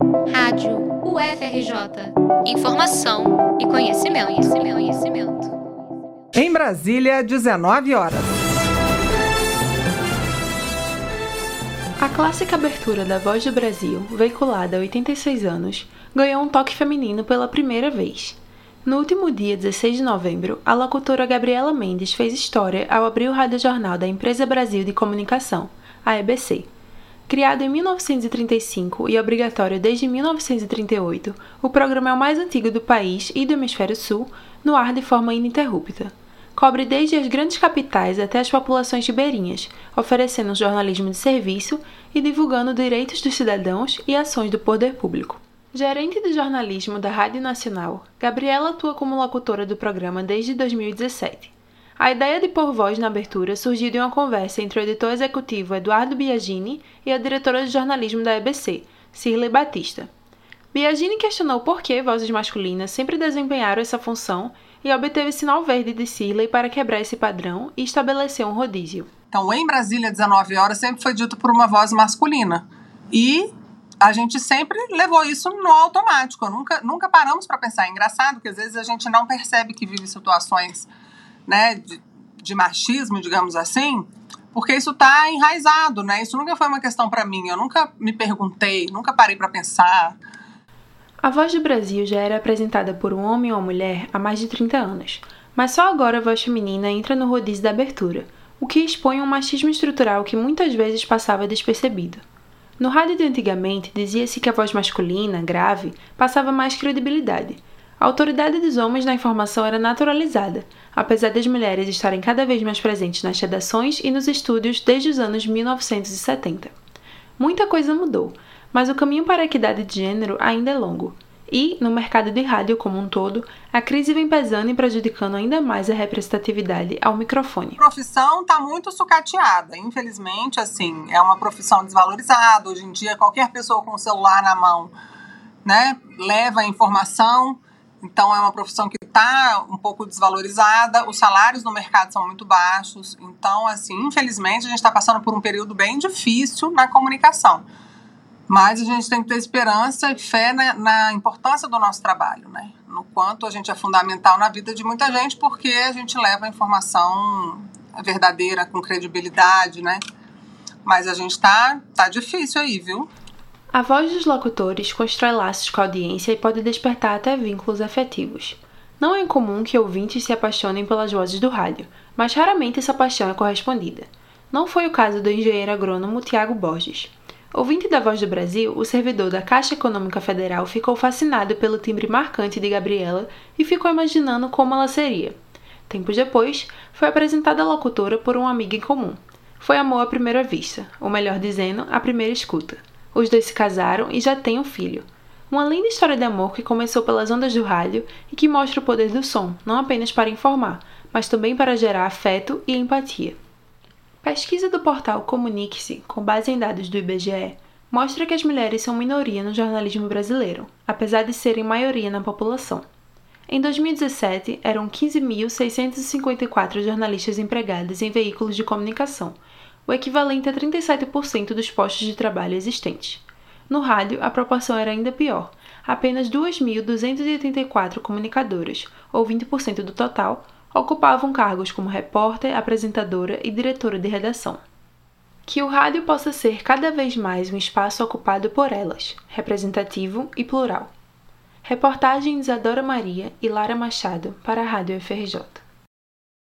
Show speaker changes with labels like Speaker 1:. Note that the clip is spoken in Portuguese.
Speaker 1: Rádio UFRJ. Informação e conhecimento, conhecimento, conhecimento.
Speaker 2: Em Brasília, 19 horas.
Speaker 3: A clássica abertura da Voz do Brasil, veiculada há 86 anos, ganhou um toque feminino pela primeira vez. No último dia 16 de novembro, a locutora Gabriela Mendes fez história ao abrir o radiojornal da Empresa Brasil de Comunicação, a EBC. Criado em 1935 e obrigatório desde 1938, o programa é o mais antigo do país e do Hemisfério Sul, no ar de forma ininterrupta. Cobre desde as grandes capitais até as populações ribeirinhas, oferecendo um jornalismo de serviço e divulgando direitos dos cidadãos e ações do poder público. Gerente de jornalismo da Rádio Nacional, Gabriela atua como locutora do programa desde 2017. A ideia de pôr voz na abertura surgiu de uma conversa entre o editor executivo Eduardo Biagini e a diretora de jornalismo da EBC, Cirlei Batista. Biagini questionou por que vozes masculinas sempre desempenharam essa função e obteve sinal verde de Cirlei para quebrar esse padrão e estabelecer um rodízio.
Speaker 4: Então, em Brasília, 19 horas, sempre foi dito por uma voz masculina. E a gente sempre levou isso no automático. Nunca, nunca paramos para pensar. É engraçado que às vezes a gente não percebe que vive situações né, de, de machismo, digamos assim, porque isso está enraizado, né? Isso nunca foi uma questão para mim. Eu nunca me perguntei, nunca parei para pensar.
Speaker 3: A Voz do Brasil já era apresentada por um homem ou uma mulher há mais de 30 anos, mas só agora a voz feminina entra no rodízio da abertura, o que expõe um machismo estrutural que muitas vezes passava despercebido. No rádio de antigamente, dizia-se que a voz masculina, grave, passava mais credibilidade. A autoridade dos homens na informação era naturalizada, apesar das mulheres estarem cada vez mais presentes nas redações e nos estúdios desde os anos 1970. Muita coisa mudou, mas o caminho para a equidade de gênero ainda é longo. E, no mercado de rádio como um todo, a crise vem pesando e prejudicando ainda mais a representatividade ao microfone.
Speaker 4: A profissão está muito sucateada. Infelizmente, assim, é uma profissão desvalorizada. Hoje em dia, qualquer pessoa com o celular na mão né, leva a informação. Então, é uma profissão que está um pouco desvalorizada. Os salários no mercado são muito baixos. Então, assim, infelizmente, a gente está passando por um período bem difícil na comunicação. Mas a gente tem que ter esperança e fé na, na, importância do nosso trabalho, né? No quanto a gente é fundamental na vida de muita gente, porque a gente leva a informação verdadeira, com credibilidade, né? Mas a gente tá, tá difícil aí, viu?
Speaker 3: A voz dos locutores constrói laços com a audiência e pode despertar até vínculos afetivos. Não é incomum que ouvintes se apaixonem pelas vozes do rádio, mas raramente essa paixão é correspondida. Não foi o caso do engenheiro agrônomo Tiago Borges. Ouvinte da Voz do Brasil, o servidor da Caixa Econômica Federal ficou fascinado pelo timbre marcante de Gabriela e ficou imaginando como ela seria. Tempos depois, foi apresentada a locutora por um amigo em comum. Foi amor à primeira vista, ou melhor dizendo, à primeira escuta. Os dois se casaram e já têm um filho. Uma linda história de amor que começou pelas ondas do rádio e que mostra o poder do som, não apenas para informar, mas também para gerar afeto e empatia. Pesquisa do portal Comunique-se, com base em dados do IBGE, mostra que as mulheres são minoria no jornalismo brasileiro, apesar de serem maioria na população. Em 2017, eram 15.654 jornalistas empregadas em veículos de comunicação, o equivalente a 37% dos postos de trabalho existentes. No rádio, a proporção era ainda pior, apenas 2.284 comunicadoras, ou 20% do total, ocupavam cargos como repórter, apresentadora e diretora de redação. Que o rádio possa ser cada vez mais um espaço ocupado por elas, representativo e plural. Reportagem Isadora Maria e Lara Machado para a Rádio FRJ.